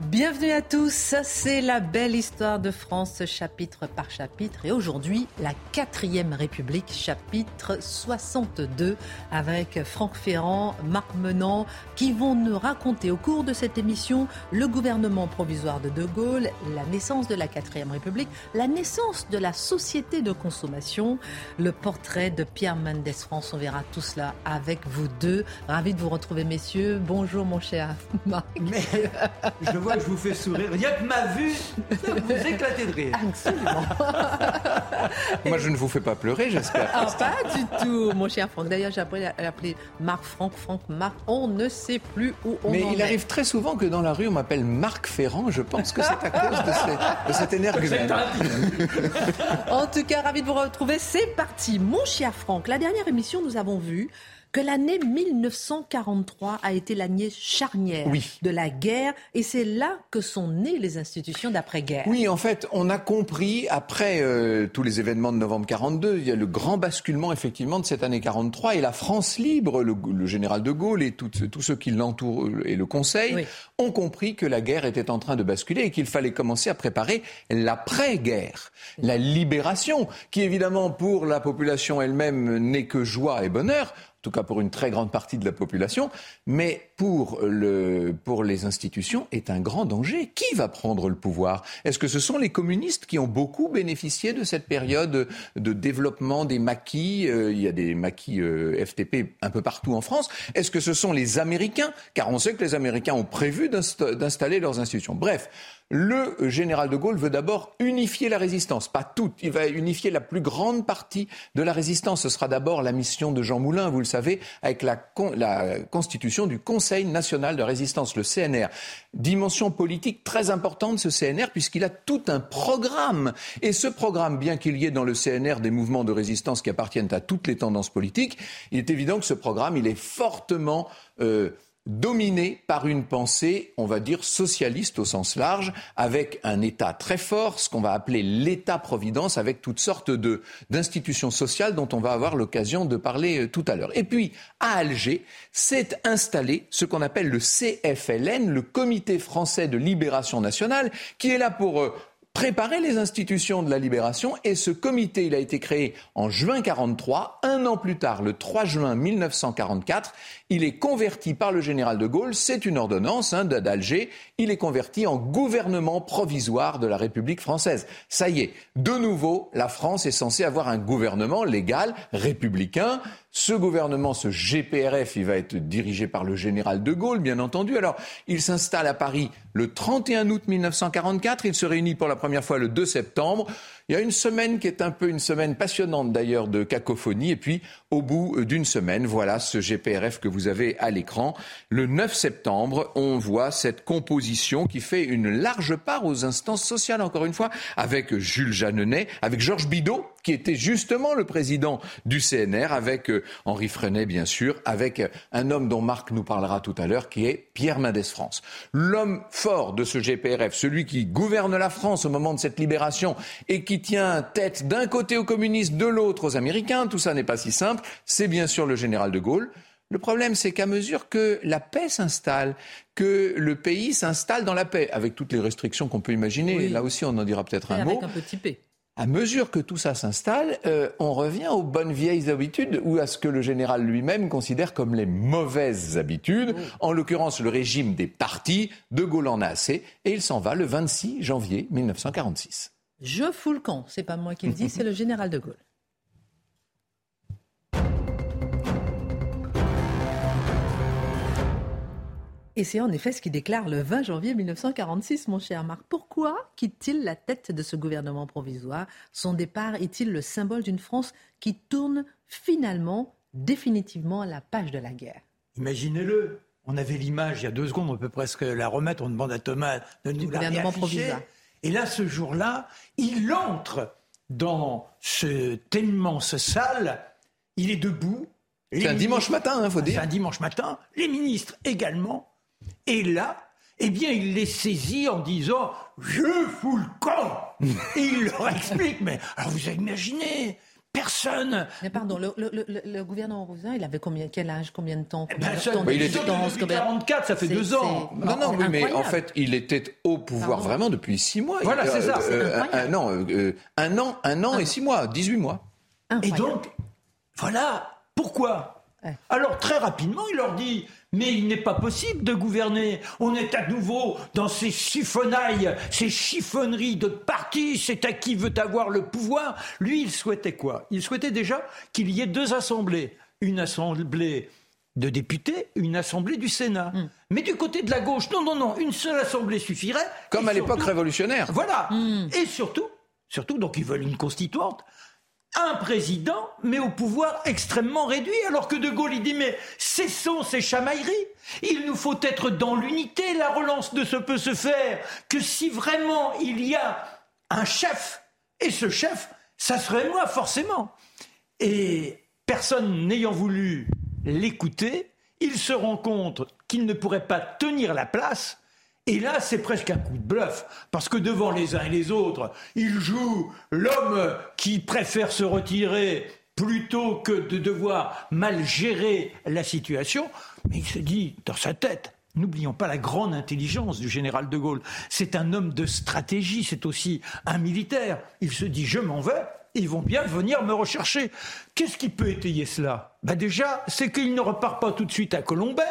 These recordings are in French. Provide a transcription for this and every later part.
Bienvenue à tous, c'est la belle histoire de France chapitre par chapitre et aujourd'hui la quatrième République chapitre 62 avec Franck Ferrand, Marc Menant qui vont nous raconter au cours de cette émission le gouvernement provisoire de De Gaulle, la naissance de la quatrième République, la naissance de la société de consommation, le portrait de Pierre Mendès France, on verra tout cela avec vous deux. Ravi de vous retrouver messieurs, bonjour mon cher Marc. Que je vous fais sourire. Rien que ma vue, vous éclatez de rire. Absolument. Moi, je ne vous fais pas pleurer, j'espère. Ah, pas du tout, mon cher Franck. D'ailleurs, j'ai appris à l'appeler Marc Franck, Franck Marc. On ne sait plus où on Mais en il est. arrive très souvent que dans la rue, on m'appelle Marc Ferrand. Je pense que c'est à cause de, ces- de cet énergumène. En tout cas, ravi de vous retrouver. C'est parti. Mon cher Franck, la dernière émission, nous avons vu que l'année 1943 a été l'année charnière Oui. de la guerre et c'est là que sont nées les institutions d'après-guerre. Oui, en fait, on a compris, après euh, tous les événements de novembre 42, il y a le grand basculement, effectivement, de cette année 43, et la France libre, le, le général de Gaulle et tous ceux qui l'entourent et le Conseil, Oui. ont compris que la guerre était en train de basculer et qu'il fallait commencer à préparer l'après-guerre, la libération, qui évidemment, pour la population elle-même, n'est que joie et bonheur, tout cas pour une très grande partie de la population, mais pour, le, pour les institutions est un grand danger. Qui va prendre le pouvoir? Est-ce que ce sont les communistes qui ont beaucoup bénéficié de cette période de développement des maquis? Euh, Il y a des maquis euh, FTP un peu partout en France. Est-ce que ce sont les Américains? Car on sait que les Américains ont prévu d'insta- d'installer leurs institutions. Bref. Le général de Gaulle veut d'abord unifier la résistance, pas toute, il va unifier la plus grande partie de la résistance. Ce sera d'abord la mission de Jean Moulin, vous le savez, avec la, la constitution du Conseil national de résistance, le CNR. Dimension politique très importante, ce CNR, puisqu'il a tout un programme. Et ce programme, bien qu'il y ait dans le CNR des mouvements de résistance qui appartiennent à toutes les tendances politiques, il est évident que ce programme, il est fortement... euh, dominé par une pensée, on va dire, socialiste au sens large, avec un État très fort, ce qu'on va appeler l'État-providence, avec toutes sortes de, d'institutions sociales dont on va avoir l'occasion de parler euh, tout à l'heure. Et puis, à Alger, s'est installé ce qu'on appelle le CFLN, le Comité français de libération nationale, qui est là pour euh, préparer les institutions de la libération et ce comité, il a été créé en juin 43. Un an plus tard, le 3 juin 1944, il est converti par le général de Gaulle. C'est une ordonnance hein, d'Alger. Il est converti en gouvernement provisoire de la République française. Ça y est, de nouveau, la France est censée avoir un gouvernement légal, républicain. Ce gouvernement, ce GPRF, il va être dirigé par le général de Gaulle, bien entendu. Alors, il s'installe à Paris le 31 août 1944. Il se réunit pour la première fois le 2 septembre. Il y a une semaine qui est un peu une semaine passionnante d'ailleurs de cacophonie. Et puis, au bout d'une semaine, voilà ce GPRF que vous avez à l'écran. Le 9 septembre, on voit cette composition qui fait une large part aux instances sociales, encore une fois, avec Jules Jeanneney, avec Georges Bidault, qui était justement le président du CNR, avec euh, Henri Freinet, bien sûr, avec euh, un homme dont Marc nous parlera tout à l'heure, qui est Pierre Mendès France. L'homme fort de ce GPRF, celui qui gouverne la France au moment de cette libération et qui tient tête d'un côté aux communistes, de l'autre aux Américains, tout ça n'est pas si simple, c'est bien sûr le général de Gaulle. Le problème, c'est qu'à mesure que la paix s'installe, que le pays s'installe dans la paix, avec toutes les restrictions qu'on peut imaginer, Oui. là aussi on en dira peut-être un avec mot, un petit P. à mesure que tout ça s'installe, euh, on revient aux bonnes vieilles habitudes ou à ce que le général lui-même considère comme les mauvaises habitudes, en l'occurrence le régime des partis. De Gaulle en a assez et il s'en va le 26 janvier 1946. Je fous le camp, c'est pas moi qui le dis, c'est le général de Gaulle. Et c'est en effet ce qu'il déclare le 20 janvier 1946, mon cher Marc. Pourquoi quitte-t-il la tête de ce gouvernement provisoire? Son départ est-il le symbole d'une France qui tourne finalement, définitivement, la page de la guerre? Imaginez-le. On avait l'image il y a deux secondes, on peut presque la remettre. On demande à Thomas de nous la provisoire. Et là, ce jour-là, il entre dans cette immense salle. Il est debout. C'est un dimanche matin, il faut C'est dire. un dimanche matin. Les ministres également. Et là, eh bien, il les saisit en disant Je fous le camp Et il leur explique Mais alors vous imaginez, personne Mais pardon, le, le, le, le gouvernement provisoire, il avait combien, quel âge, combien de temps combien ben, de ça, temps bah, il était- combien- 44, ça fait deux ans. Non, non, oui, mais en fait, il était au pouvoir Pardon vraiment depuis six mois. Voilà, Il- c'est ça, c'est un, incroyable. an, euh, un an, un an et six mois, 18 mois. Et donc, voilà pourquoi? Ouais. Alors très rapidement, il leur dit mais il n'est pas possible de gouverner. On est à nouveau dans ces chiffonnailles, ces chiffonneries de partis. C'est à qui veut avoir le pouvoir. Lui, il souhaitait quoi? Il souhaitait déjà qu'il y ait deux assemblées, une assemblée de députés, une assemblée du Sénat. Hmm. Mais du côté de la gauche, non, non, non, une seule assemblée suffirait. Comme à l'époque révolutionnaire. voilà. Et surtout, surtout, donc ils veulent une constituante, un président, mais au pouvoir extrêmement réduit. Alors que De Gaulle, il dit, mais cessons ces chamailleries. Il nous faut être dans l'unité. La relance ne se peut se faire que si vraiment il y a un chef. Et ce chef, ça serait moi, forcément. Et personne n'ayant voulu l'écouter, il se rend compte qu'il ne pourrait pas tenir la place. Et là, c'est presque un coup de bluff, parce que devant les uns et les autres, il joue l'homme qui préfère se retirer plutôt que de devoir mal gérer la situation. Mais il se dit dans sa tête, N'oublions pas la grande intelligence du général de Gaulle. C'est un homme de stratégie, c'est aussi un militaire. Il se dit je m'en vais, ils vont bien venir me rechercher. Qu'est-ce qui peut étayer cela? Bah Déjà, c'est qu'il ne repart pas tout de suite à Colombay,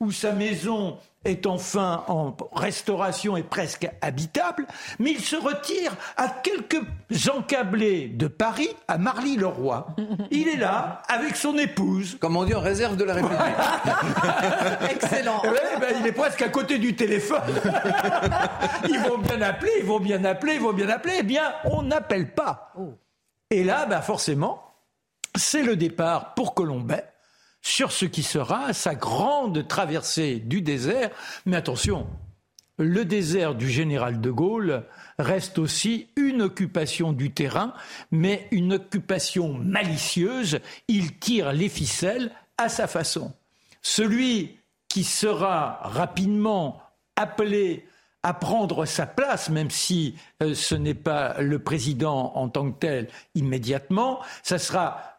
où sa maison est enfin en restauration et presque habitable, mais il se retire à quelques encablés de Paris, à Marly-le-Roi. Il est là, avec son épouse, Comme on dit en réserve de la République. Excellent. Ouais, ben, il est presque à côté du téléphone. ils vont bien appeler, ils vont bien appeler, ils vont bien appeler. Eh bien, on n'appelle pas. Oh. Et là, ben, forcément, c'est le départ pour Colombay sur ce qui sera sa grande traversée du désert. Mais attention, le désert du général de Gaulle reste aussi une occupation du terrain, mais une occupation malicieuse. Il tire les ficelles à sa façon. Celui qui sera rapidement appelé à prendre sa place, même si euh, ce n'est pas le président en tant que tel immédiatement, ça sera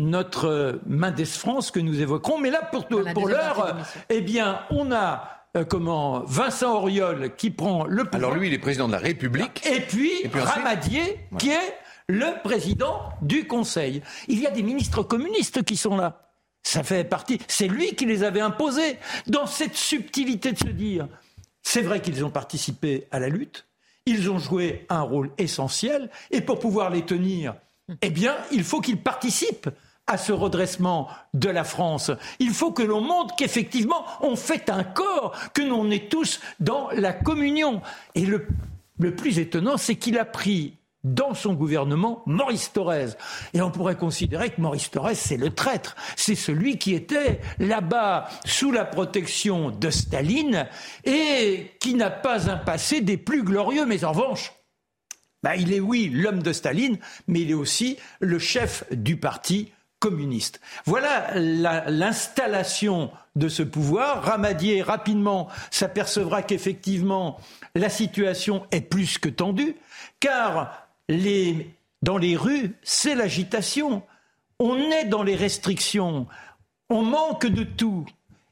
notre euh, Mendes France que nous évoquerons. Mais là, pour, l'heure, eh bien, on a euh, comment Vincent Auriol qui prend le pouvoir. Alors lui, il est président de la République. Et puis, Et puis ensuite Ramadier, qui est le président du Conseil. Il y a des ministres communistes qui sont là. Ça fait partie. C'est lui qui les avait imposés. Dans cette subtilité de se dire, c'est vrai qu'ils ont participé à la lutte, ils ont joué un rôle essentiel, et pour pouvoir les tenir, eh bien, il faut qu'ils participent à ce redressement de la France. Il faut que l'on montre qu'effectivement, on fait un corps, que l'on est tous dans la communion. Et le, le plus étonnant, c'est qu'il a pris dans son gouvernement Maurice Thorez. Et on pourrait considérer que Maurice Thorez, c'est le traître. C'est celui qui était là-bas sous la protection de Staline et qui n'a pas un passé des plus glorieux. Mais en revanche, bah, il est, oui, l'homme de Staline, mais il est aussi le chef du parti communiste. Voilà la- l'installation de ce pouvoir. Ramadier, rapidement, s'apercevra qu'effectivement, la situation est plus que tendue, car dans les rues, c'est l'agitation. On est dans les restrictions. On manque de tout.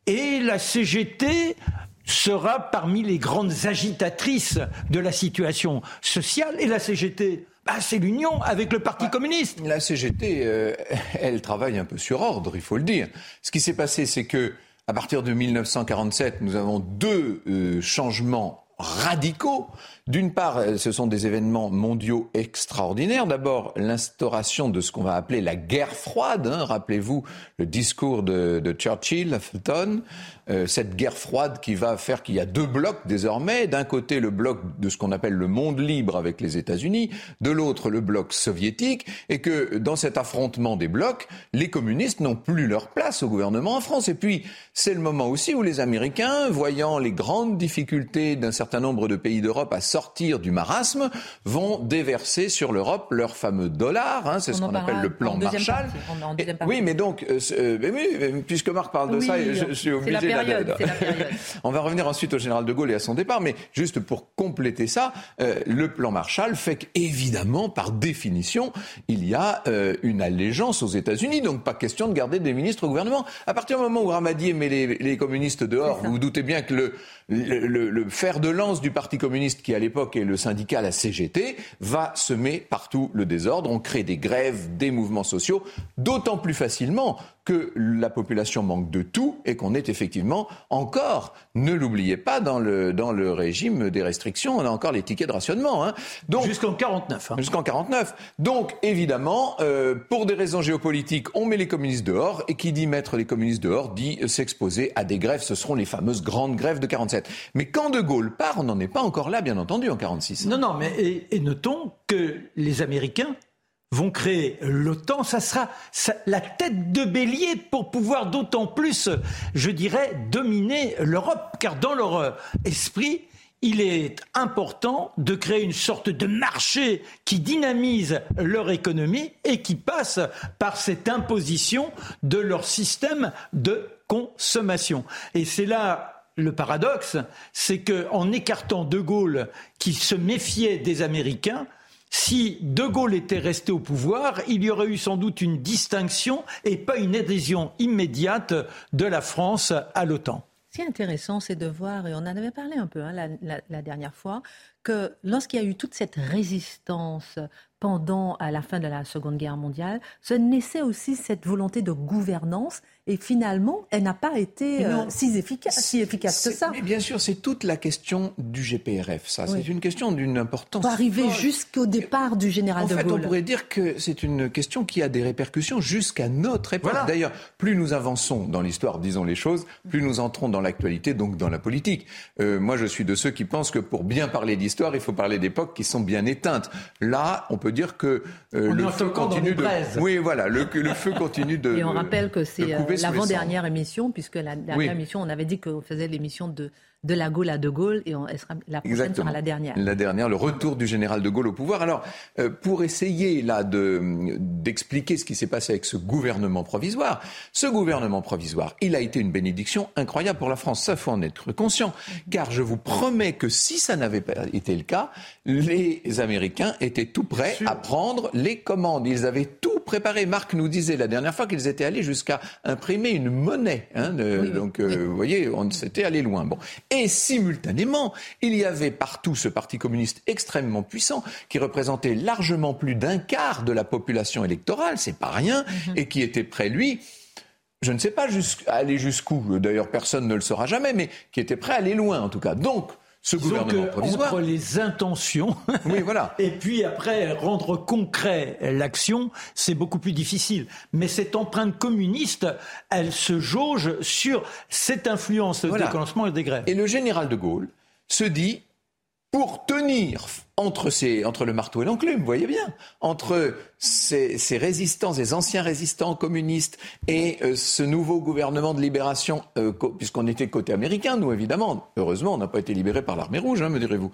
Et la CGT sera parmi les grandes agitatrices de la situation sociale. Et la CGT, bah, c'est l'union avec le Parti communiste. La CGT, euh, elle travaille un peu sur ordre, il faut le dire. Ce qui s'est passé, c'est que à partir de 1947, nous avons deux euh, changements radicaux. D'une part, euh, ce sont des événements mondiaux extraordinaires. D'abord, l'instauration de ce qu'on va appeler la guerre froide. Hein. Rappelez-vous le discours de, Churchill à Fulton. Euh, cette guerre froide qui va faire qu'il y a deux blocs désormais. D'un côté, le bloc de ce qu'on appelle le monde libre avec les États-Unis, de l'autre, le bloc soviétique, et que dans cet affrontement des blocs, les communistes n'ont plus leur place au gouvernement en France. Et puis, c'est le moment aussi où les Américains, voyant les grandes difficultés d'un certain nombre de pays d'Europe à du marasme, vont déverser sur l'Europe leur fameux dollar. Hein, c'est ce qu'on appelle le plan Marshall. oui, mais donc, euh, puisque Marc parle de ça, je, suis obligé On va revenir ensuite au général de Gaulle et à son départ, mais juste pour compléter ça, euh, le plan Marshall fait qu'évidemment, par définition, il y a euh, une allégeance aux États-Unis, donc pas question de garder des ministres au gouvernement. À partir du moment où Ramadier met les, communistes dehors, vous vous doutez bien que le, le, fer de lance du Parti communiste, qui à l'époque est le syndicat, la CGT, va semer partout le désordre. On crée des grèves, des mouvements sociaux, d'autant plus facilement que la population manque de tout et qu'on est effectivement encore, ne l'oubliez pas, dans le, dans le régime des restrictions, on a encore les tickets de rationnement. Hein. Donc, jusqu'en 49. Hein. Jusqu'en 49. Donc, évidemment, euh, pour des raisons géopolitiques, on met les communistes dehors, et qui dit mettre les communistes dehors dit s'exposer à des grèves. Ce seront les fameuses grandes grèves de 47. Mais quand De Gaulle part, on n'en est pas encore là, bien entendu, en 46. Non, non, mais et notons que les Américains vont créer l'OTAN, ça sera la tête de bélier pour pouvoir d'autant plus, je dirais, dominer l'Europe. Car dans leur esprit, il est important de créer une sorte de marché qui dynamise leur économie et qui passe par cette imposition de leur système de consommation. Et c'est là le paradoxe, c'est qu'en écartant De Gaulle, qui se méfiait des Américains, si De Gaulle était resté au pouvoir, il y aurait eu sans doute une distinction et pas une adhésion immédiate de la France à l'OTAN. Ce qui est intéressant, c'est de voir, et on en avait parlé un peu hein, la, dernière fois, que lorsqu'il y a eu toute cette résistance pendant à la fin de la Seconde Guerre mondiale, se naissait aussi cette volonté de gouvernance et finalement, elle n'a pas été euh, si efficace, si efficace que ça. Mais bien sûr, c'est toute la question du GPRF, ça. C'est une question d'une importance. Pour arriver jusqu'au départ du général de Gaulle. En fait, on pourrait dire que c'est une question qui a des répercussions jusqu'à notre époque. D'ailleurs, plus nous avançons dans l'histoire, disons les choses, plus nous entrons dans l'actualité, donc dans la politique. Euh, moi, je suis de ceux qui pensent que pour bien parler d'histoire, il faut parler d'époques qui sont bien éteintes. Là, on peut dire que euh, le feu continue de. Oui, voilà, le, le, feu continue de. Et on rappelle que c'est l'avant-dernière émission, puisque la dernière émission, on avait dit qu'on faisait l'émission de de la Gaulle à De Gaulle et on, sera, la prochaine sera la dernière. La dernière, le retour du général De Gaulle au pouvoir. Alors, euh, pour essayer là de d'expliquer ce qui s'est passé avec ce gouvernement provisoire, ce gouvernement provisoire, il a été une bénédiction incroyable pour la France. Ça faut en être conscient, car je vous promets que si ça n'avait pas été le cas, les Américains étaient tout prêts à prendre les commandes. Ils avaient tout préparé. Marc nous disait la dernière fois qu'ils étaient allés jusqu'à imprimer une monnaie. Hein, donc, euh, vous voyez, on s'était allé loin. Bon. Et simultanément, il y avait partout ce parti communiste extrêmement puissant qui représentait largement plus d'un quart de la population électorale, c'est pas rien, mhm. et qui était prêt, lui, je ne sais pas aller jusqu'où, d'ailleurs personne ne le saura jamais, mais qui était prêt à aller loin en tout cas. Donc, ce gouvernement provisoire. Entre les intentions oui, voilà. et puis après rendre concret l'action, c'est beaucoup plus difficile. Mais cette empreinte communiste, elle se jauge sur cette influence voilà. du déclenchement et des grèves. Et le général de Gaulle se dit, pour tenir entre, ces, entre le marteau et l'enclume, vous voyez bien, entre ces, ces, résistants, ces anciens résistants communistes et euh, ce nouveau gouvernement de libération, euh, puisqu'on était côté américain, nous évidemment, heureusement, on n'a pas été libérés par l'armée rouge, hein, me direz-vous.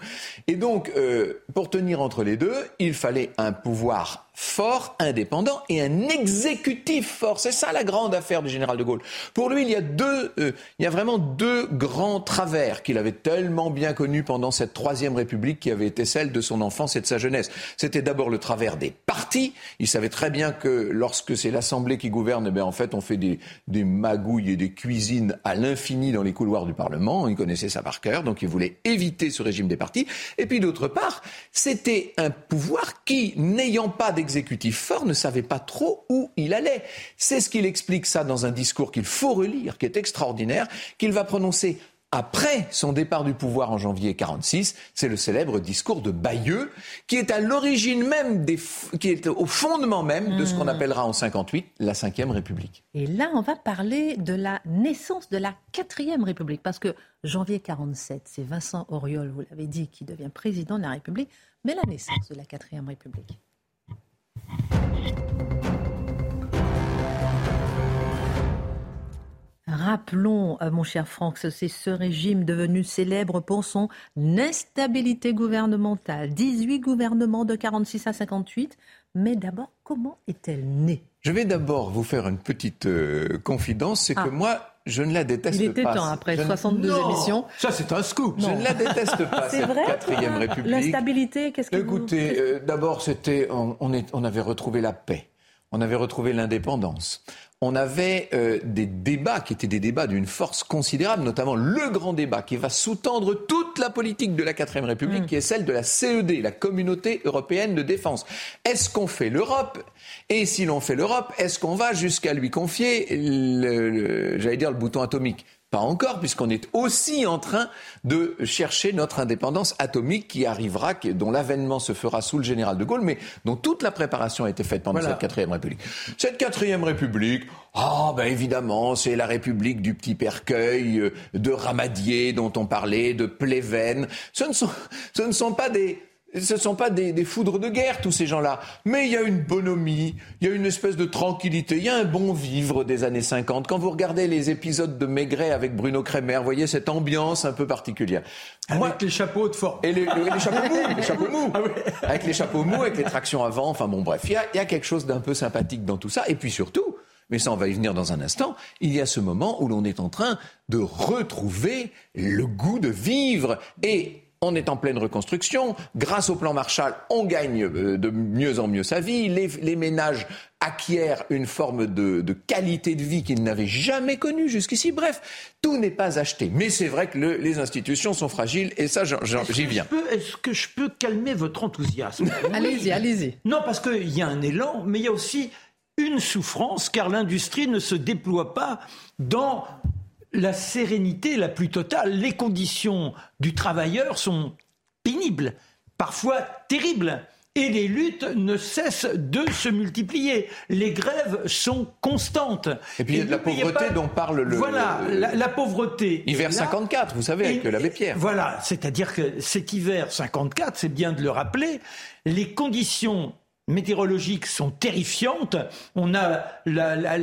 Et donc, euh, pour tenir entre les deux, il fallait un pouvoir fort, indépendant et un exécutif fort. C'est ça la grande affaire du général de Gaulle. Pour lui, il y a deux, il y a vraiment deux grands travers qu'il avait tellement bien connus pendant cette troisième République qui avait été celle de son enfance et de sa jeunesse. C'était d'abord le travers des partis. Il savait très bien que lorsque c'est l'Assemblée qui gouverne, eh en fait, on fait des, des magouilles et des cuisines à l'infini dans les couloirs du Parlement. Il connaissait ça par cœur, donc il voulait éviter ce régime des partis. Et puis d'autre part, c'était un pouvoir qui, n'ayant pas d'exécutif fort, ne savait pas trop où il allait. C'est ce qu'il explique ça dans un discours qu'il faut relire, qui est extraordinaire, qu'il va prononcer après son départ du pouvoir en janvier 46, c'est le célèbre discours de Bayeux, qui est à l'origine même, des, qui est au fondement même de ce qu'on hmm. appellera en 58 la Ve République. Et là, on va parler de la naissance de la Quatrième République, parce que janvier 47, c'est Vincent Auriol, vous l'avez dit, qui devient président de la République, mais la naissance de la Quatrième République. Rappelons, euh, mon cher Franck, c'est ce régime devenu célèbre pour son instabilité gouvernementale. 18 gouvernements de 46 à 58. Mais d'abord, comment est-elle née? Je vais d'abord vous faire une petite euh, confidence, c'est que ah. moi, je ne la déteste pas. Il était temps, après 62 émissions. Ça, c'est un scoop. Je ne la déteste pas, cette vrai quatrième République. L'instabilité, qu'est-ce que Écoutez, euh, d'abord, c'était, on, on avait retrouvé la paix. On avait retrouvé l'indépendance on avait euh, des débats qui étaient des débats d'une force considérable, notamment le grand débat qui va sous-tendre toute la politique de la 4ème République, mm. qui est celle de la CED, la Communauté européenne de défense. Est-ce qu'on fait l'Europe? Et si l'on fait l'Europe, est-ce qu'on va jusqu'à lui confier, j'allais dire, le bouton atomique? Pas encore, puisqu'on est aussi en train de chercher notre indépendance atomique qui arrivera, dont l'avènement se fera sous le général de Gaulle, mais dont toute la préparation a été faite pendant cette quatrième République. Cette quatrième République, ah ben évidemment, c'est la République du petit Percueil, euh, de Ramadier dont on parlait, de Pléven. Ce ne sont, ce ne sont pas des ce ne sont pas des, foudres de guerre, tous ces gens-là. Mais il y a une bonhomie, il y a une espèce de tranquillité, il y a un bon vivre des années 50. Quand vous regardez les épisodes de Maigret avec Bruno Kremer, vous voyez cette ambiance un peu particulière. Avec les chapeaux de forme. Et les, chapeaux mous, les chapeaux mous. Ah avec les chapeaux mous, avec les tractions avant, enfin bon bref, il y a, il y a quelque chose d'un peu sympathique dans tout ça. Et puis surtout, mais ça on va y venir dans un instant, il y a ce moment où l'on est en train de retrouver le goût de vivre. Et on est en pleine reconstruction. Grâce au plan Marshall, on gagne euh, de mieux en mieux sa vie. Les, ménages acquièrent une forme de, qualité de vie qu'ils n'avaient jamais connue jusqu'ici. Bref, tout n'est pas acheté. Mais c'est vrai que les institutions sont fragiles et ça, j'y viens. Est-ce que je peux calmer votre enthousiasme? Allez-y, allez-y. Non, parce qu'il y a un élan, mais il y a aussi une souffrance, car l'industrie ne se déploie pas dans la sérénité la plus totale. Les conditions du travailleur sont pénibles, parfois terribles. Et les luttes ne cessent de se multiplier. Les grèves sont constantes. Et puis il y a de la pauvreté dont parle le. Voilà, la, pauvreté. Hiver 54, vous savez, avec l'abbé Pierre. Voilà, c'est-à-dire que cet hiver 54, c'est bien de le rappeler, les conditions météorologiques sont terrifiantes. On a la, la,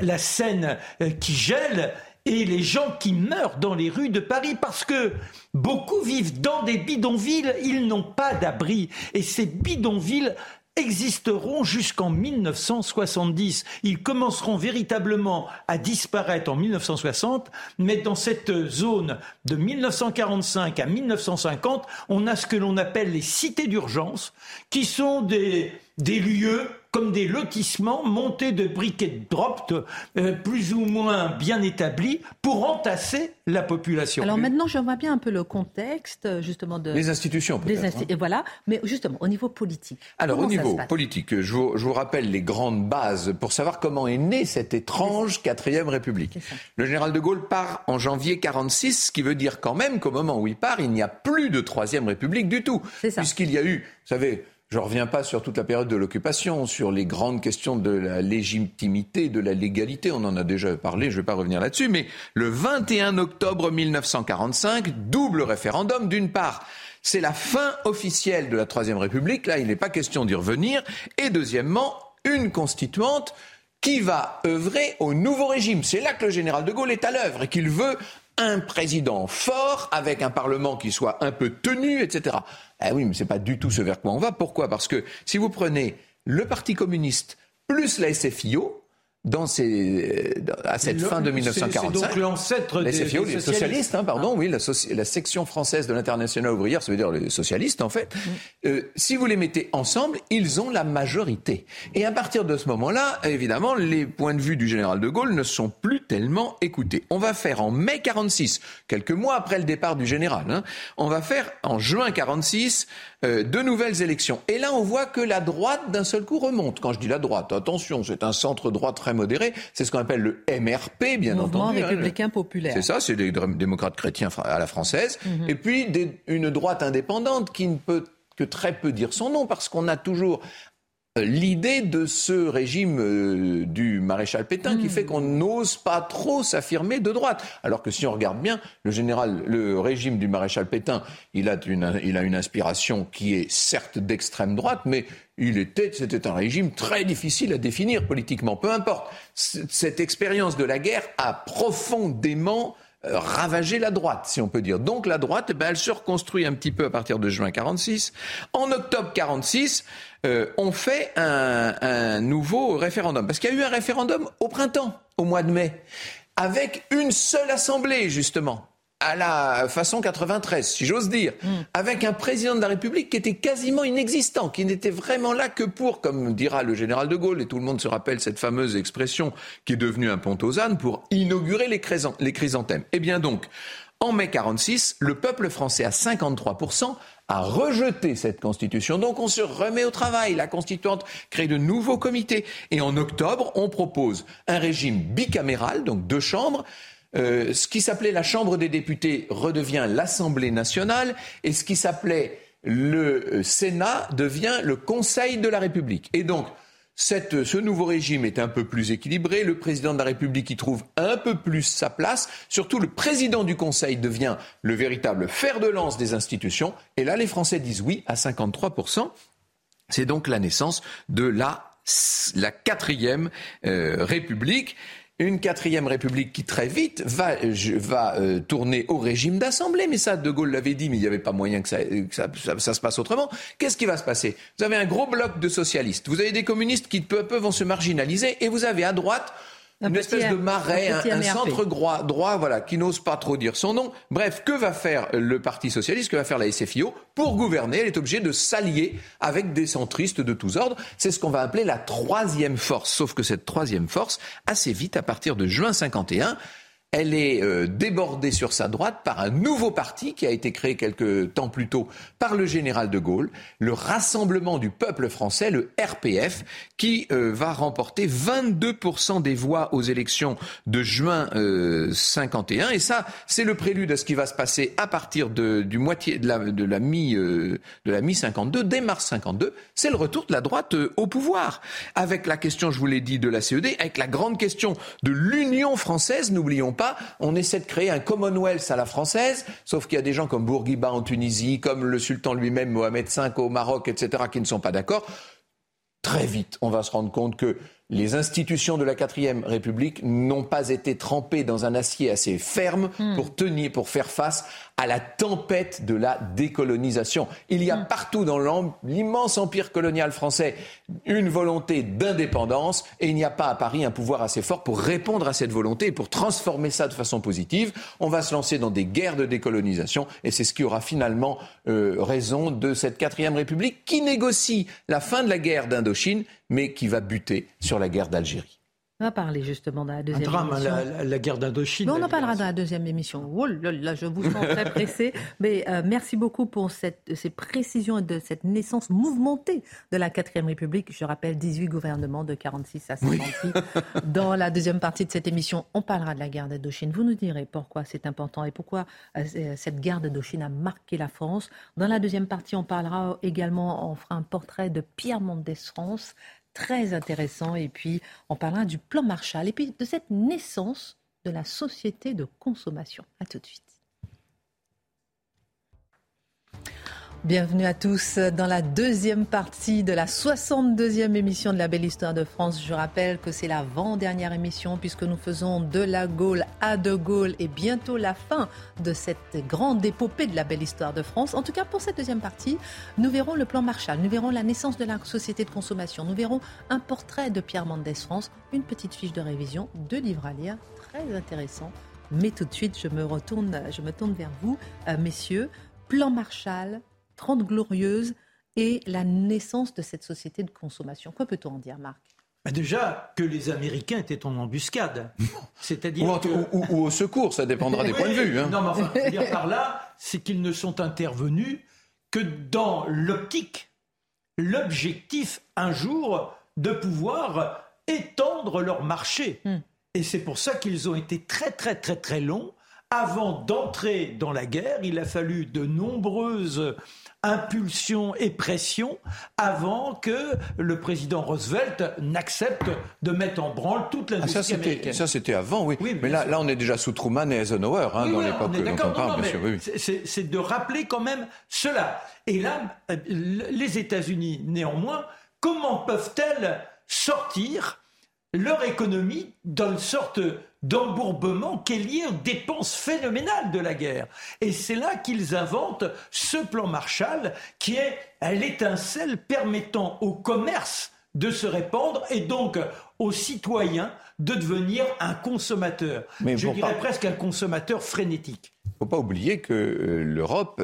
la Seine euh, qui gèle et les gens qui meurent dans les rues de Paris parce que beaucoup vivent dans des bidonvilles, ils n'ont pas d'abri. Et ces bidonvilles existeront jusqu'en 1970. Ils commenceront véritablement à disparaître en 1960, mais dans cette zone de 1945 à 1950, on a ce que l'on appelle les cités d'urgence, qui sont des, des lieux comme des lotissements montés de briquets dropped, euh, plus ou moins bien établis, pour entasser la population. Alors maintenant, je vois bien un peu le contexte, justement, de... Les institutions, peut-être. Hein. Et voilà, mais justement, au niveau politique. Alors, au niveau politique, je vous, je vous, rappelle les grandes bases pour savoir comment est née cette étrange quatrième République. Le général de Gaulle part en janvier 46, ce qui veut dire quand même qu'au moment où il part, il n'y a plus de troisième République du tout. Puisqu'il y a eu, vous savez, je ne reviens pas sur toute la période de l'occupation, sur les grandes questions de la légitimité, de la légalité. On en a déjà parlé, je ne vais pas revenir là-dessus. Mais le 21 octobre 1945, double référendum. D'une part, c'est la fin officielle de la Troisième République. Là, il n'est pas question d'y revenir. Et deuxièmement, une constituante qui va œuvrer au nouveau régime. C'est là que le général de Gaulle est à l'œuvre et qu'il veut un président fort avec un parlement qui soit un peu tenu, etc. Ah oui, mais c'est pas du tout ce vers quoi on va. Pourquoi? Parce que si vous prenez le Parti communiste plus la SFIO, dans ces, à cette fin de 1945. C'est donc l'ancêtre des, les socialistes. Hein, pardon, ah. oui, la, la, section française de l'international ouvrière, ça veut dire les socialistes en fait. Mm. Euh, si vous les mettez ensemble, ils ont la majorité. Et à partir de ce moment-là, évidemment, les points de vue du général de Gaulle ne sont plus tellement écoutés. On va faire en mai 46, quelques mois après le départ du général, hein, on va faire en juin 46 euh, de nouvelles élections. Et là, on voit que la droite d'un seul coup remonte. Quand je dis la droite, attention, c'est un centre droit très modéré. C'est ce qu'on appelle le MRP, bien Mouvement entendu. hein, républicain populaire. C'est ça, c'est des démocrates chrétiens à la française. Et puis des- une droite indépendante qui ne peut que très peu dire son nom parce qu'on a toujours l'idée de ce régime euh, du maréchal Pétain qui fait qu'on n'ose pas trop s'affirmer de droite. Alors que si on regarde bien, le général, le régime du maréchal Pétain, il a une, il a une inspiration qui est certes d'extrême droite, mais il était, c'était un régime très difficile à définir politiquement. Peu importe. Cette expérience de la guerre a profondément euh, ravager la droite, si on peut dire. Donc la droite, eh ben, elle se reconstruit un petit peu à partir de juin 46. En octobre 46, euh, on fait un, un nouveau référendum. Parce qu'il y a eu un référendum au printemps, au mois de mai, avec une seule assemblée, justement à la façon 93, si j'ose dire, avec un président de la République qui était quasiment inexistant, qui n'était vraiment là que pour, comme dira le général de Gaulle, et tout le monde se rappelle cette fameuse expression qui est devenue un pont aux ânes, pour inaugurer les chrysanthèmes. Eh bien donc, en mai 46, le peuple français à 53% a rejeté cette constitution. Donc on se remet au travail. La constituante crée de nouveaux comités. Et en octobre, on propose un régime bicaméral, donc deux chambres, euh, ce qui s'appelait la Chambre des députés redevient l'Assemblée nationale et ce qui s'appelait le euh, Sénat devient le Conseil de la République. Et donc, cette, ce nouveau régime est un peu plus équilibré. Le président de la République y trouve un peu plus sa place. Surtout, le président du Conseil devient le véritable fer de lance des institutions. Et là, les Français disent oui à 53%. C'est donc la naissance de la, la quatrième euh, République. Une quatrième république qui très vite va, euh, tourner au régime d'assemblée. Mais ça, De Gaulle l'avait dit, mais il n'y avait pas moyen que, ça- ça- ça se passe autrement. Qu'est-ce qui va se passer? Vous avez un gros bloc de socialistes. Vous avez des communistes qui peu à peu vont se marginaliser. Et vous avez à droite Un une espèce de marais, un centre droit, droit, voilà, qui n'ose pas trop dire son nom. Bref, que va faire le Parti socialiste, que va faire la SFIO pour gouverner? Elle est obligée de s'allier avec des centristes de tous ordres. C'est ce qu'on va appeler la troisième force. Sauf que cette troisième force, assez vite, à partir de juin 51, elle est euh, débordée sur sa droite par un nouveau parti qui a été créé quelques temps plus tôt par le général de Gaulle, le Rassemblement du peuple français, le RPF, qui euh, va remporter 22% des voix aux élections de juin euh, 51. Et ça, c'est le prélude à ce qui va se passer à partir de, du moitié de la, de la mi euh, de la mi 52, dès mars 52. C'est le retour de la droite euh, au pouvoir, avec la question, je vous l'ai dit, de la CED, avec la grande question de l'Union française. N'oublions pas, on essaie de créer un Commonwealth à la française, sauf qu'il y a des gens comme Bourguiba en Tunisie, comme le sultan lui-même, Mohamed V au Maroc, etc., qui ne sont pas d'accord. Très vite, on va se rendre compte que les institutions de la quatrième République n'ont pas été trempées dans un acier assez ferme pour tenir, pour faire face à la tempête de la décolonisation. Il y a partout dans l'immense empire colonial français une volonté d'indépendance et il n'y a pas à Paris un pouvoir assez fort pour répondre à cette volonté et pour transformer ça de façon positive. On va se lancer dans des guerres de décolonisation et c'est ce qui aura finalement euh, raison de cette quatrième République qui négocie la fin de la guerre d'Indochine mais qui va buter sur la guerre d'Algérie. On va parler justement dans la Un deuxième drame, émission. la, la- la guerre d'Indochine. Mais on en parlera dans la deuxième émission. Oh là là, je vous sens très pressé. Mais euh, merci beaucoup pour cette, ces précisions et de cette naissance mouvementée de la quatrième République. Je rappelle 18 gouvernements de 46 à 56. Dans la deuxième partie de cette émission, on parlera de la guerre d'Indochine. Vous nous direz pourquoi c'est important et pourquoi euh, c'est- cette guerre d'Indochine a marqué la France. Dans la deuxième partie, on parlera également, on fera un portrait de Pierre Mendès France très intéressant. Et puis, on parlera du plan Marshall et puis de cette naissance de la société de consommation. À tout de suite. Bienvenue à tous dans la deuxième partie de la 62e émission de la Belle Histoire de France. Je rappelle que c'est l'avant-dernière émission puisque nous faisons de la Gaule à De Gaulle et bientôt la fin de cette grande épopée de la Belle Histoire de France. En tout cas, pour cette deuxième partie, nous verrons le plan Marshall, nous verrons la naissance de la société de consommation, nous verrons un portrait de Pierre Mendès France, une petite fiche de révision, deux livres à lire, très intéressant. Mais tout de suite, je me retourne, je me tourne vers vous, euh, messieurs. Plan Marshall, 30 glorieuses et la naissance de cette société de consommation. Quoi peut-on en dire, Marc? Bah déjà que les Américains étaient en embuscade. C'est-à-dire Ou, en- que... ou- ou- ou au secours, ça dépendra des points de vue. hein. Non, mais enfin, je veux dire par là, c'est qu'ils ne sont intervenus que dans l'optique, l'objectif, un jour, de pouvoir étendre leur marché. Hmm. Et c'est pour ça qu'ils ont été très très très très longs. Avant d'entrer dans la guerre, il a fallu de nombreuses impulsions et pressions avant que le président Roosevelt n'accepte de mettre en branle toute Ah, l'industrie ça, c'était, américaine. ça, c'était avant, oui. Oui, mais là, on est déjà sous Truman et Eisenhower, hein, Oui, dans l'époque dont on parle, bien sûr. Oui, c'est de rappeler quand même cela. Et là, euh, les États-Unis, néanmoins, comment peuvent-elles sortir leur économie d'une sorte d'embourbement qui est lié aux dépenses phénoménales de la guerre. Et c'est là qu'ils inventent ce plan Marshall qui est l'étincelle permettant au commerce de se répandre et donc aux citoyens de devenir un consommateur. Mais Je dirais pas- presque un consommateur frénétique. faut pas oublier que euh, l'Europe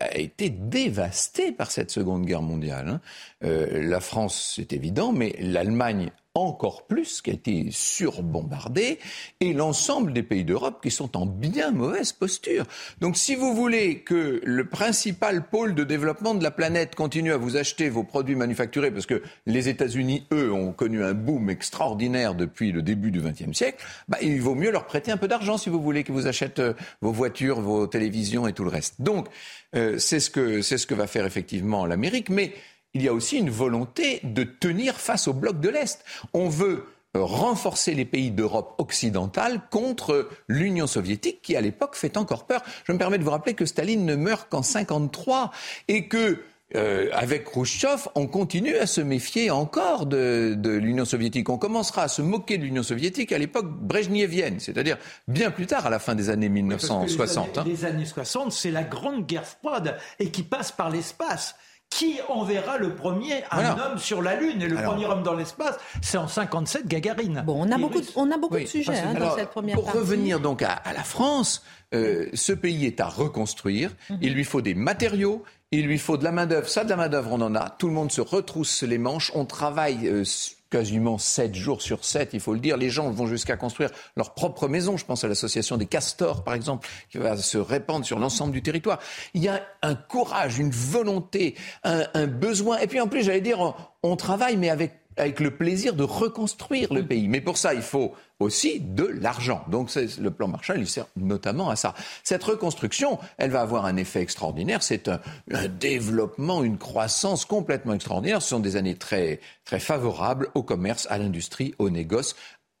a été dévastée par cette Seconde Guerre mondiale. hein. Euh, la France, c'est évident, mais l'Allemagne encore plus, qui a été surbombardée, et l'ensemble des pays d'Europe qui sont en bien mauvaise posture. Donc si vous voulez que le principal pôle de développement de la planète continue à vous acheter vos produits manufacturés, parce que les États-Unis, eux, ont connu un boom extraordinaire depuis le début du XXe siècle, bah, il vaut mieux leur prêter un peu d'argent si vous voulez qu'ils vous achètent euh, vos voitures, vos télévisions et tout le reste. Donc, euh, c'est ce que ce que va faire effectivement l'Amérique, mais il y a aussi une volonté de tenir face au bloc de l'Est. On veut euh, renforcer les pays d'Europe occidentale contre l'Union soviétique qui à l'époque fait encore peur. Je me permets de vous rappeler que Staline ne meurt qu'en 53 et que euh, avec Khrouchtchev, on continue à se méfier encore de, de l'Union soviétique. On commencera à se moquer de l'Union soviétique à l'époque brejnevienne, c'est-à-dire bien plus tard, à la fin des années Parce que 1960. hein. Les années, les années 60, c'est la grande guerre froide et qui passe par l'espace. Qui enverra le premier un Voilà. homme sur la Lune Et le Alors- premier homme dans l'espace, c'est en 57 Gagarine. Bon, on a beaucoup, de, on a beaucoup Oui, de sujets hein, dans Alors, cette première pour partie. revenir donc à, à la France, euh, ce pays est à reconstruire. Mhm. Il lui faut des matériaux, il lui faut de la main-d'œuvre. Ça, de la main-d'œuvre, on en a. Tout le monde se retrousse les manches. On travaille euh, quasiment 7 jours sur 7, il faut le dire. Les gens vont jusqu'à construire leur propre maison. Je pense à l'association des castors, par exemple, qui va se répandre sur l'ensemble du territoire. Il y a un courage, une volonté, un, besoin. Et puis en plus, j'allais dire, on travaille, mais avec avec le plaisir de reconstruire le pays. Mais pour ça, il faut aussi de l'argent. Donc c'est- le plan Marshall, il sert notamment à ça. Cette reconstruction, elle va avoir un effet extraordinaire. C'est un, un développement, une croissance complètement extraordinaire. Ce sont des années très, très favorables au commerce, à l'industrie, au négoce,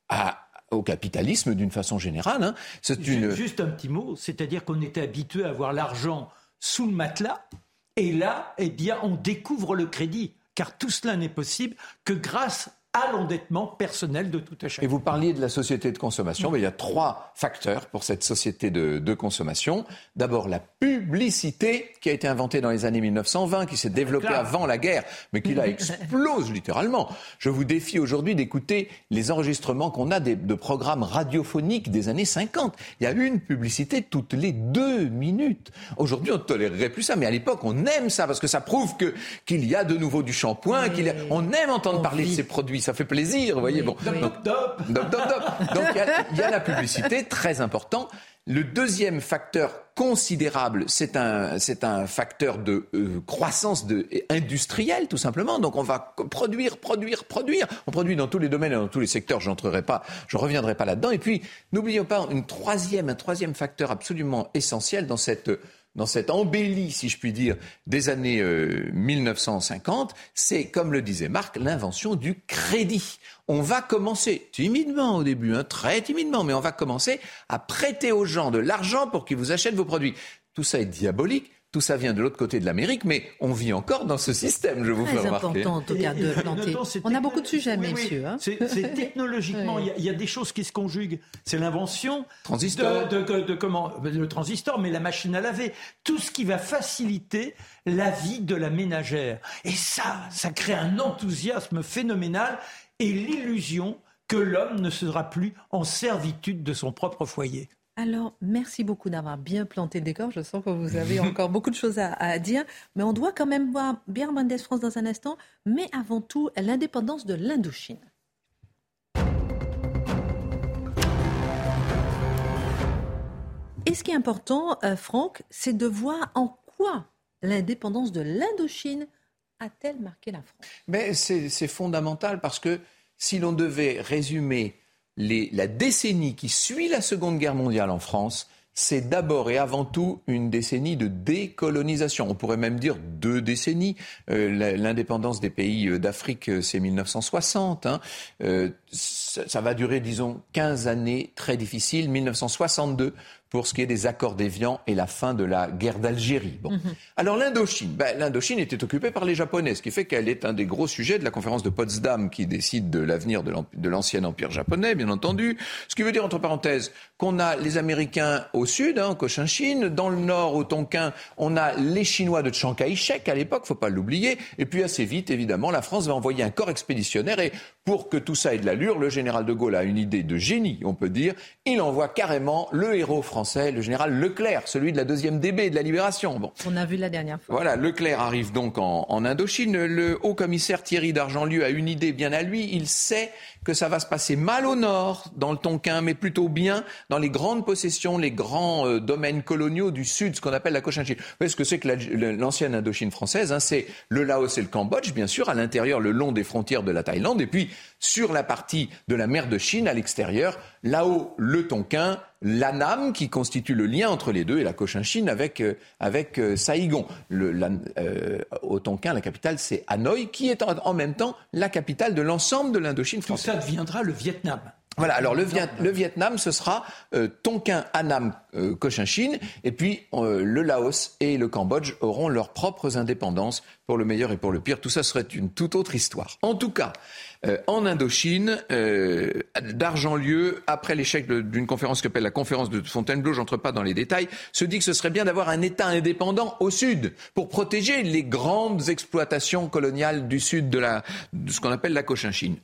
à- au capitalisme d'une façon générale. hein. C'est une... Juste un petit mot, c'est-à-dire qu'on était habitué à avoir l'argent sous le matelas, et là, eh bien, on découvre le crédit, car tout cela n'est possible que grâce à l'endettement personnel de tout à Et chacun. vous parliez de la société de consommation. mais il y a trois facteurs pour cette société de, de consommation. D'abord, la publicité qui a été inventée dans les années 1920, qui s'est développée avant la guerre, mais qui là explose littéralement. Je vous défie aujourd'hui d'écouter les enregistrements qu'on a des- de programmes radiophoniques des années 50. Il y a une publicité toutes les deux minutes. Aujourd'hui, on ne tolérerait plus ça, mais à l'époque, on aime ça parce que ça prouve que qu'il y a de nouveau du shampoing, qu'il y a- on aime entendre On parler de ces produits. Ça fait plaisir, vous voyez. Oui, Bon, oui. Donc, Top dop, dop. Donc il y y, a la publicité, très important. Le deuxième facteur considérable, c'est un, c'est un facteur de euh, croissance de, industrielle, tout simplement. Donc on va produire, produire, produire. On produit dans tous les domaines et dans tous les secteurs. J'entrerai pas, je reviendrai pas là-dedans. Et puis n'oublions pas une troisième, un troisième facteur absolument essentiel dans cette dans cette embellie, si je puis dire, des années euh, 1950, c'est, comme le disait Marc, l'invention du crédit. On va commencer, timidement au début, hein, très timidement, mais on va commencer à prêter aux gens de l'argent pour qu'ils vous achètent vos produits. Tout ça est diabolique, tout ça vient de l'autre côté de l'Amérique, mais on vit encore dans ce système, je vous fais remarquer. important en tout cas Et- de et- planter. notons, c'est On a beaucoup de sujets, Oui, hein. C'est technologiquement, Oui. il y a- il y, a des choses qui se conjuguent. C'est l'invention Transistor. de, de- de- comment le transistor, mais la machine à laver, tout ce qui va faciliter la vie de la ménagère. Et ça, ça crée un enthousiasme phénoménal et l'illusion que l'homme ne sera plus en servitude de son propre foyer. Alors, merci beaucoup d'avoir bien planté le décor. Je sens que vous avez encore beaucoup de choses à, à dire. Mais on doit quand même voir bien Mendes France dans un instant. Mais avant tout, l'indépendance de l'Indochine. Et ce qui est important, euh, Franck, c'est de voir en quoi l'indépendance de l'Indochine a-t-elle marqué la France? Mais c'est c'est fondamental parce que si l'on devait résumer la décennie qui suit la Seconde Guerre mondiale en France, c'est d'abord et avant tout une décennie de décolonisation. On pourrait même dire deux décennies. Euh, l'indépendance des pays euh, d'Afrique, euh, c'est 1960. Hein. ça, va durer, disons, 15 années très difficiles. 1962 pour ce qui est des accords d'Évian et la fin de la guerre d'Algérie. Bon. Mhm. Alors l'Indochine, ben, l'Indochine était occupée par les Japonais, ce qui fait qu'elle est un des gros sujets de la conférence de Potsdam qui décide de l'avenir de l'ancien empire japonais, bien entendu. Ce qui veut dire, entre parenthèses, qu'on a les Américains au sud, hein, Cochinchine, dans le nord, au Tonkin, on a les Chinois de Chiang Kai-shek à l'époque, faut pas l'oublier, et puis assez vite, évidemment, la France va envoyer un corps expéditionnaire, et pour que tout ça ait de l'allure, le général de Gaulle a une idée de génie, on peut dire, il envoie carrément le héros français, le général Leclerc, celui de la deuxième DB de la Libération. Bon. On a vu la dernière fois. Voilà, Leclerc arrive donc en, en Indochine, le haut commissaire Thierry d'Argentlieu a une idée bien à lui, il sait que ça va se passer mal au nord, dans le Tonkin, mais plutôt bien dans les grandes possessions, les grands euh, domaines coloniaux du sud, ce qu'on appelle la Cochinchine. Vous voyez ce que c'est que l'ancienne Indochine française hein, C'est le Laos et le Cambodge, bien sûr, à l'intérieur, le long des frontières de la Thaïlande, et puis sur la partie de la mer de Chine, à l'extérieur, là-haut, le Tonkin, l'Anam, qui constitue le lien entre les deux, et la Cochinchine avec, euh, avec euh, Saïgon. Le, au Tonkin, la capitale, c'est Hanoï, qui est en, même temps la capitale de l'ensemble de l'Indochine française deviendra le Vietnam. Voilà, alors le, Vietnam, ce sera euh, Tonkin, Annam, euh, Cochinchine, et puis euh, le Laos et le Cambodge auront leurs propres indépendances, pour le meilleur et pour le pire. Tout ça serait une toute autre histoire. En tout cas, en Indochine, d'Argentlieu, après l'échec d'une conférence qu'appelle la conférence de Fontainebleau, j'entre pas dans les détails, se dit que ce serait bien d'avoir un État indépendant au sud, pour protéger les grandes exploitations coloniales du sud de, la, de ce qu'on appelle la Cochinchine.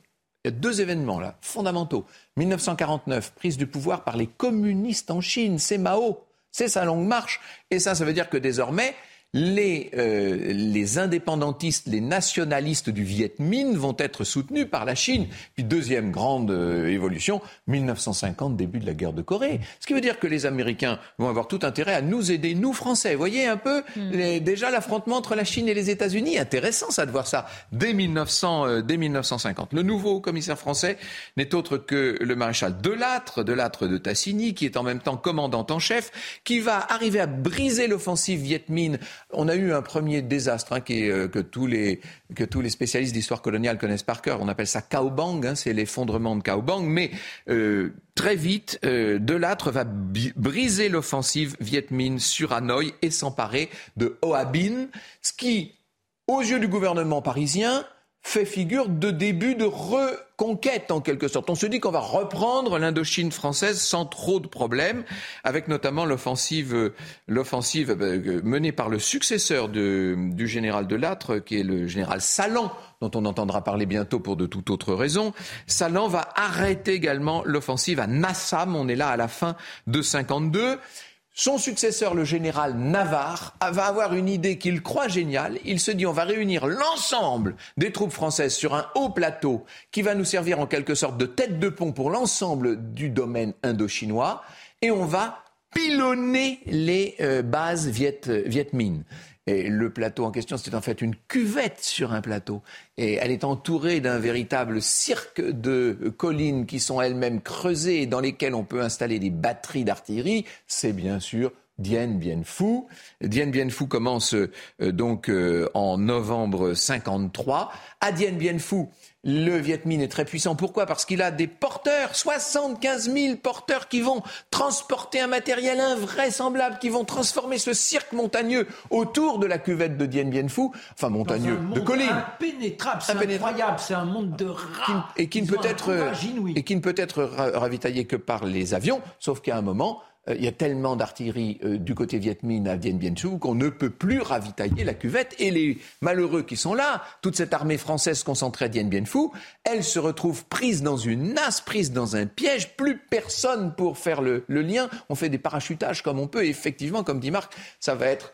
Il y a deux événements là, fondamentaux. 1949, prise du pouvoir par les communistes en Chine, c'est Mao, c'est sa longue marche. Et ça, ça veut dire que désormais, les, euh, les indépendantistes, les nationalistes du Viet Minh vont être soutenus par la Chine. Puis deuxième grande euh, évolution, 1950, début de la guerre de Corée. Ce qui veut dire que les Américains vont avoir tout intérêt à nous aider, nous Français. Vous voyez un peu hmm. déjà l'affrontement entre la Chine et les États-Unis. Intéressant ça de voir ça dès, 1900, euh, dès 1950. Le nouveau commissaire français n'est autre que le maréchal Delattre, Delattre de Tassigny, qui est en même temps commandant en chef, qui va arriver à briser l'offensive Viet Minh on a eu un premier désastre hein, euh, que, tous les, spécialistes d'histoire coloniale connaissent par cœur. On appelle ça Kaobang, hein, c'est l'effondrement de Kaobang. Mais euh, très vite, euh, Delattre va briser l'offensive Viet Minh sur Hanoï et s'emparer de Hoa Binh, ce qui, aux yeux du gouvernement parisien, fait figure de début de reconquête en quelque sorte. On se dit qu'on va reprendre l'Indochine française sans trop de problèmes, avec notamment l'offensive, l'offensive euh, menée par le successeur du général de Lattre, qui est le général Salan, dont on entendra parler bientôt pour de toute autre raison. Salan va arrêter également l'offensive à Nassam. On est là à la fin de 52. Son successeur, le général Navarre, va avoir une idée qu'il croit géniale. Il se dit on va réunir l'ensemble des troupes françaises sur un haut plateau qui va nous servir en quelque sorte de tête de pont pour l'ensemble du domaine indochinois et on va pilonner les euh, bases Viet, Viet Minh. Et le plateau en question, c'était en fait une cuvette sur un plateau. Et elle est entourée d'un véritable cirque de collines qui sont elles-mêmes creusées et dans lesquelles on peut installer des batteries d'artillerie. C'est bien sûr Dien Bien Phu. Dien Bien Phu commence euh, donc euh, en novembre 53. À Dien Bien Phu, le Viet Minh est très puissant. Pourquoi? Parce qu'il a des porteurs, 75 000 porteurs qui vont transporter un matériel invraisemblable, qui vont transformer ce cirque montagneux autour de la cuvette de Dien Bien Phu, enfin montagneux, de collines. Impénétrable, c'est incroyable, c'est un monde de rats. et qui ne peut être et qui ne peut être ravitaillé que par les avions, sauf qu'à un moment il y a tellement d'artillerie euh, du côté Viet Minh à Dien Bien Phu qu'on ne peut plus ravitailler la cuvette. Et les malheureux qui sont là, toute cette armée française concentrée à Dien Bien Phu, elle se retrouve prise dans une nasse, prise dans un piège. Plus personne pour faire le, lien. On fait des parachutages comme on peut. Effectivement, comme dit Marc, ça va être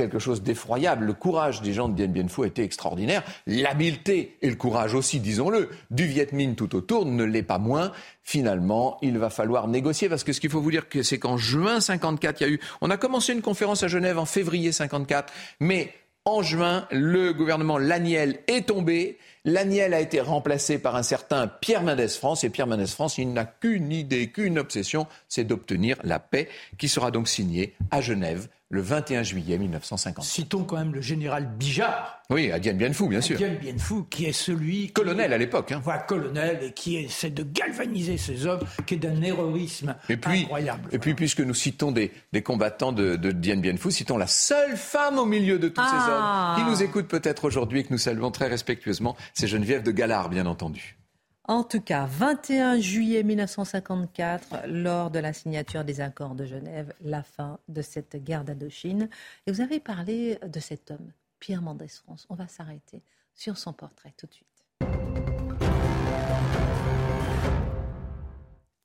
quelque chose d'effroyable. Le courage des gens de Dien Bien Phu était extraordinaire. L'habileté et le courage aussi, disons-le, du Viet Minh tout autour ne l'est pas moins. Finalement, il va falloir négocier parce que ce qu'il faut vous dire, c'est qu'en juin 54, il y a eu, on a commencé une conférence à Genève en février 54, mais en juin, le gouvernement Laniel est tombé L'Agnel a été remplacé par un certain Pierre Mendès France. Et Pierre Mendès France, il n'a qu'une idée, qu'une obsession, c'est d'obtenir la paix, qui sera donc signée à Genève le 21 juillet 1950. Citons quand même le général Bijard. Oui, à Dien Bien Phu, bien sûr. Dien Bien Phu, qui est celui... Qui, colonel à l'époque. Hein. Voilà, colonel, et qui essaie de galvaniser ces hommes, qui est d'un héroïsme et puis, incroyable. Et puis, puisque nous citons des, des combattants de, de, Dien Bien Phu, citons la seule femme au milieu de tous ces Ah. hommes qui nous écoutent peut-être aujourd'hui et que nous saluons très respectueusement. C'est Geneviève de Galard, bien entendu. En tout cas, 21 juillet 1954, lors de la signature des accords de Genève, la fin de cette guerre d'Indochine. Et vous avez parlé de cet homme, Pierre Mendès France. On va s'arrêter sur son portrait tout de suite.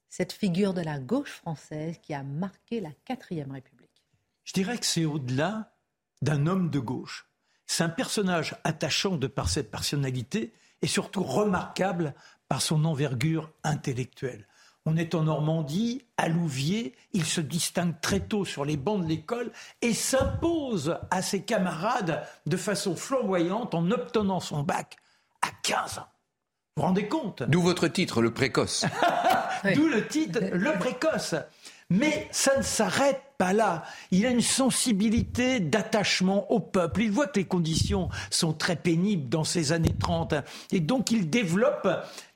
Cette figure de la gauche française qui a marqué la quatrième République. Je dirais que c'est au-delà d'un homme de gauche. C'est un personnage attachant de par cette personnalité et surtout remarquable par son envergure intellectuelle. On est en Normandie, à Louviers, il se distingue très tôt sur les bancs de l'école et s'impose à ses camarades de façon flamboyante en obtenant son bac à 15 ans. Vous vous rendez compte? D'où votre titre, le précoce. D'où le titre, le précoce. Mais ça ne s'arrête pas là. Il a une sensibilité d'attachement au peuple. Il voit que les conditions sont très pénibles dans ces années 30. Et donc il développe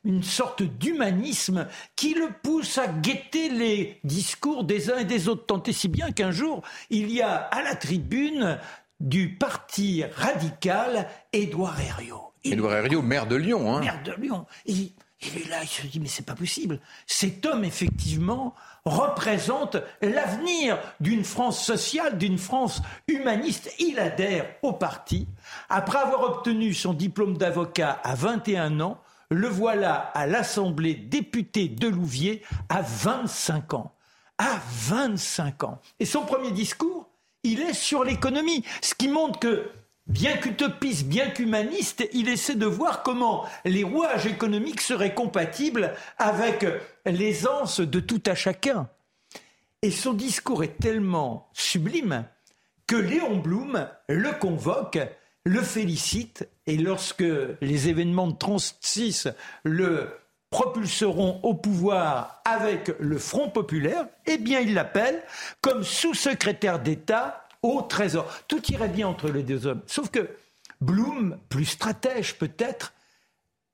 une sorte d'humanisme qui le pousse à guetter les discours des uns et des autres. Tant et si bien qu'un jour, il y a à la tribune du parti radical Édouard Herriot. Il- Édouard Herriot, maire de Lyon. Hein. maire de Lyon. Et il est là, il se dit, mais c'est pas possible. Cet homme, effectivement, représente l'avenir d'une France sociale, d'une France humaniste. Il adhère au parti. Après avoir obtenu son diplôme d'avocat à 21 ans, le voilà à l'Assemblée députée de Louviers à 25 ans. À 25 ans. Et son premier discours, il est sur l'économie. Ce qui montre que Bien qu'utopiste, bien qu'humaniste, il essaie de voir comment les rouages économiques seraient compatibles avec l'aisance de tout à chacun. Et son discours est tellement sublime que Léon Blum le convoque, le félicite, et lorsque les événements de 36 le propulseront au pouvoir avec le Front populaire, eh bien il l'appelle comme sous-secrétaire d'État au Trésor. Tout irait bien entre les deux hommes. Sauf que Blum, plus stratège peut-être,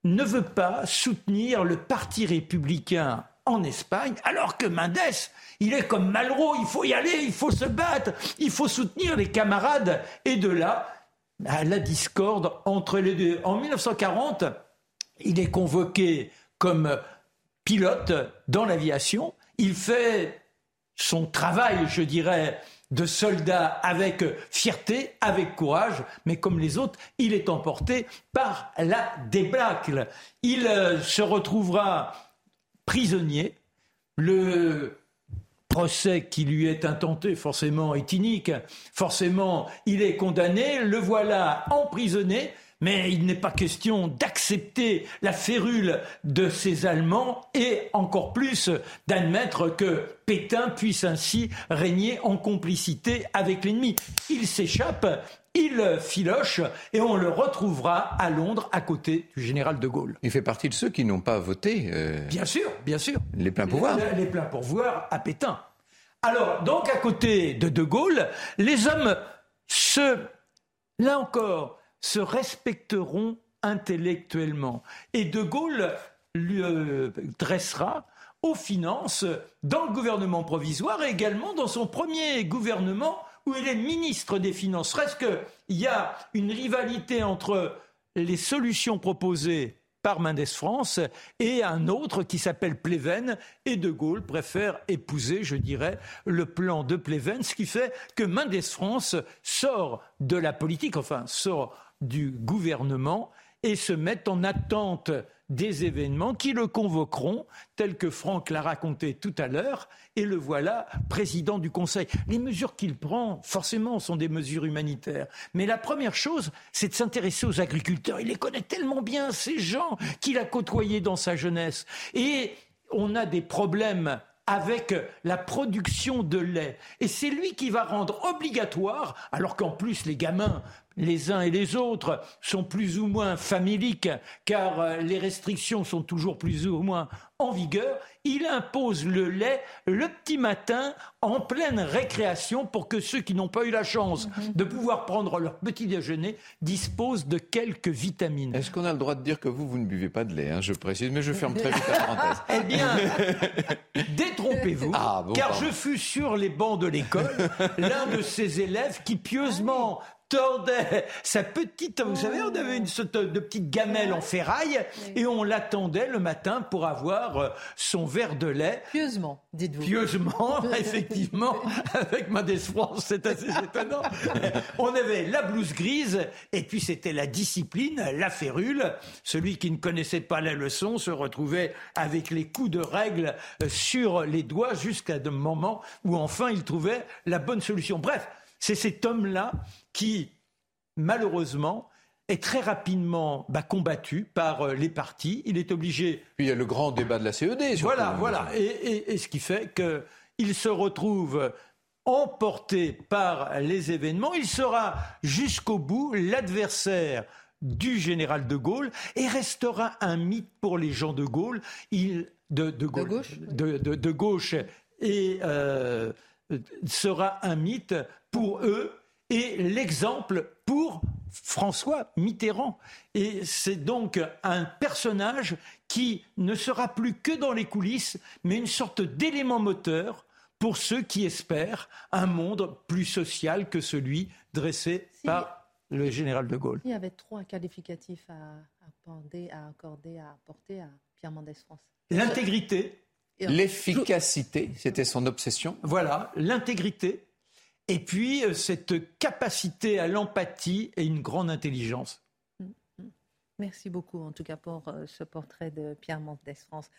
ne veut pas soutenir le Parti républicain en Espagne, alors que Mendes, il est comme Malraux, il faut y aller, il faut se battre, il faut soutenir les camarades. Et de là, à la discorde entre les deux. En 1940, il est convoqué comme pilote dans l'aviation. Il fait son travail, je dirais, de soldat avec fierté, avec courage, mais comme les autres, il est emporté par la débâcle. Il euh, se retrouvera prisonnier. Le procès qui lui est intenté, forcément, est inique. Forcément, il est condamné. Le voilà emprisonné. Mais il n'est pas question d'accepter la férule de ces Allemands et encore plus d'admettre que Pétain puisse ainsi régner en complicité avec l'ennemi. Il s'échappe, il filoche et on le retrouvera à Londres à côté du général de Gaulle. Il fait partie de ceux qui n'ont pas voté euh, Bien sûr, bien sûr. les pleins pouvoirs. Les, les pleins pourvoirs à Pétain. Alors, donc à côté de De Gaulle, les hommes se, là encore, se respecteront intellectuellement. Et De Gaulle euh, dressera aux finances dans le gouvernement provisoire et également dans son premier gouvernement où il est ministre des Finances. Reste qu'il y a une rivalité entre les solutions proposées par Mendes France et un autre qui s'appelle Pleven et De Gaulle préfère épouser, je dirais, le plan de Pleven, ce qui fait que Mendes France sort de la politique, enfin sort du gouvernement et se met en attente des événements qui le convoqueront, tel que Franck l'a raconté tout à l'heure, et le voilà président du Conseil. Les mesures qu'il prend, forcément, sont des mesures humanitaires. Mais la première chose, c'est de s'intéresser aux agriculteurs. Il les connaît tellement bien, ces gens qu'il a côtoyés dans sa jeunesse. Et on a des problèmes avec la production de lait. Et c'est lui qui va rendre obligatoire, alors qu'en plus les gamins les uns et les autres sont plus ou moins familiques, car euh, les restrictions sont toujours plus ou moins en vigueur, il impose le lait le petit matin en pleine récréation pour que ceux qui n'ont pas eu la chance de pouvoir prendre leur petit déjeuner disposent de quelques vitamines. Est-ce qu'on a le droit de dire que vous, vous ne buvez pas de lait hein, Je précise, mais je ferme très vite la parenthèse. Eh bien, détrompez-vous, Ah, bon, car pardon. je fus sur les bancs de l'école l'un de ces élèves qui pieusement tordait sa petite, vous savez, on avait une sorte de petite gamelle en ferraille et on l'attendait le matin pour avoir euh, son verre de lait. Pieusement, dites-vous. Pieusement, effectivement, avec ma France, c'est assez étonnant. On avait la blouse grise, et puis c'était la discipline, la férule. Celui qui ne connaissait pas la leçon se retrouvait avec les coups de règle euh, sur les doigts jusqu'à un moment où enfin il trouvait la bonne solution. Bref, c'est cet homme-là qui, malheureusement, est très rapidement bah, combattu par euh, les partis. Il est obligé Puis il y a le grand débat de la CED. surtout. voilà, voilà. Et, et- et ce qui fait qu'il se retrouve emporté par les événements. Il sera jusqu'au bout l'adversaire du général de Gaulle et restera un mythe pour les gens de Gaulle. Il, de, de Gaulle, gauche de, de- de gauche et euh, sera un mythe pour eux et l'exemple pour François Mitterrand. Et c'est donc un personnage qui ne sera plus que dans les coulisses, mais une sorte d'élément moteur pour ceux qui espèrent un monde plus social que celui dressé Si. par le général de Gaulle. Il y avait trois qualificatifs à à, accorder, à apporter à Pierre Mendès France. L'intégrité, L'efficacité, c'était son obsession. voilà, l'intégrité, et puis euh, cette capacité à l'empathie et une grande intelligence. Merci beaucoup, en tout cas, pour euh, ce portrait de Pierre Mendès France.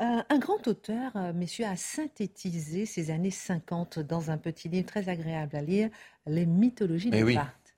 Euh, un grand auteur, euh, messieurs, a synthétisé ces années 50 dans un petit livre très agréable à lire, Les mythologies de Eh oui. Barthes.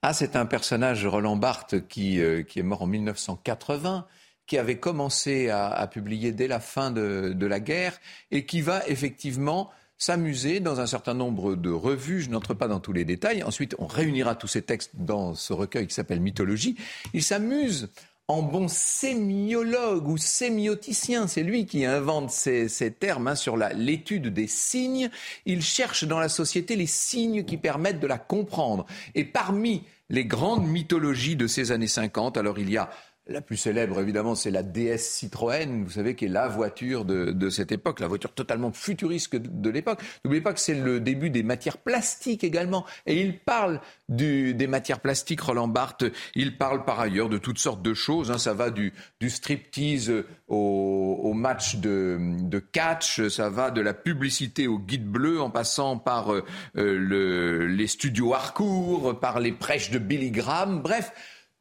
Ah, c'est un personnage, Roland Barthes, qui, euh, qui est mort en 1980, qui avait commencé à, publier dès la fin de, la guerre et qui va effectivement s'amuser dans un certain nombre de revues. Je n'entre pas dans tous les détails. Ensuite, on réunira tous ces textes dans ce recueil qui s'appelle Mythologie. Il s'amuse en bon sémiologue ou sémioticien, c'est lui qui invente ces, termes hein, sur l'étude des signes. Il cherche dans la société les signes qui permettent de la comprendre. Et parmi les grandes mythologies de ces années 50, alors il y a la plus célèbre, évidemment, c'est la DS Citroën, vous savez, qui est la voiture de, de cette époque, la voiture totalement futuriste de, l'époque. N'oubliez pas que c'est le début des matières plastiques également. Et il parle des matières plastiques, Roland Barthes. Il parle par ailleurs de toutes sortes de choses. hein. Ça va du, striptease au, match de, catch, ça va de la publicité au guide bleu, en passant par euh, le- les studios Harcourt, par les prêches de Billy Graham. Bref,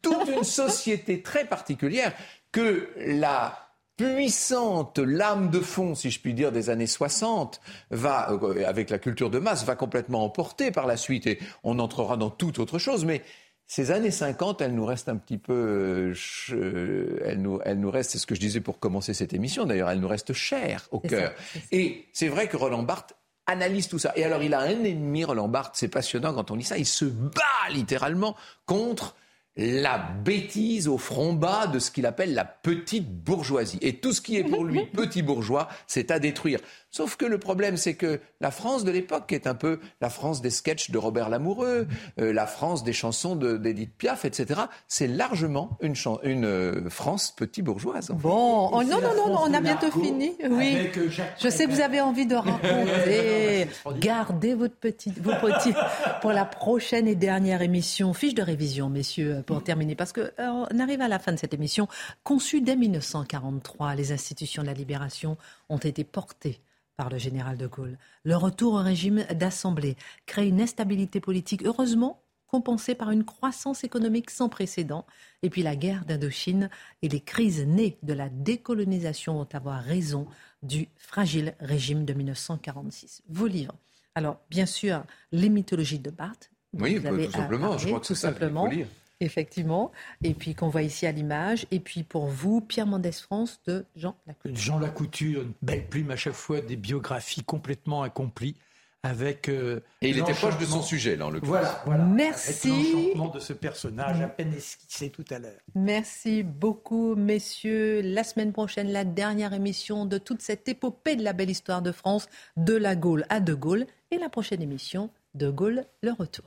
toute une société très particulière que la puissante lame de fond, si je puis dire, des années 60, va, euh, avec la culture de masse, va complètement emporter par la suite et on entrera dans toute autre chose. Mais ces années 50, elles nous restent un petit peu, euh, elles nous, elles nous restent, c'est ce que je disais pour commencer cette émission d'ailleurs, elles nous restent chères au cœur. Et c'est vrai que Roland Barthes analyse tout ça. Et alors, il a un ennemi, Roland Barthes, c'est passionnant quand on lit ça. Il se bat littéralement contre la bêtise au front bas de ce qu'il appelle la petite bourgeoisie. Et tout ce qui est pour lui petit bourgeois, c'est à détruire. Sauf que le problème, c'est que la France de l'époque, qui est un peu la France des sketchs de Robert Lamoureux, euh, la France des chansons de- d'Edith Piaf, etc., c'est largement une, euh, France petit bourgeoise. en fait. Bon, oh, non, non, non, on a bientôt fini. Oui. euh, Jacques Je sais que vous avez envie de raconter. Gardez votre petit, vos petits pour la prochaine et dernière émission. Fiche de révision, messieurs, pour terminer. Parce que euh, on arrive à la fin de cette émission. Conçue dès 1943, les institutions de la libération ont été portées par le général de Gaulle. Le retour au régime d'assemblée crée une instabilité politique, heureusement compensée par une croissance économique sans précédent. Et puis la guerre d'Indochine et les crises nées de la décolonisation vont avoir raison du fragile régime de 1946. Vos livres. Alors, bien sûr, les mythologies de Barthes. Oui, vous bah, avez tout simplement. parlé, je crois que tout c'est ça faut simplement. lire. Effectivement. Et puis qu'on voit ici à l'image. Et puis pour vous, Pierre Mendès France de Jean Lacouture. Jean Lacouture, une belle plume à chaque fois, des biographies complètement accomplies, avec. euh, Et il était proche de son sujet, là, en l'occurrence. Voilà, voilà. Merci. Avec l'enchantement de ce personnage à peine esquissé tout à l'heure. Merci beaucoup, messieurs. La semaine prochaine, la dernière émission de toute cette épopée de la belle histoire de France, de la Gaule à De Gaulle. Et la prochaine émission, De Gaulle, le retour.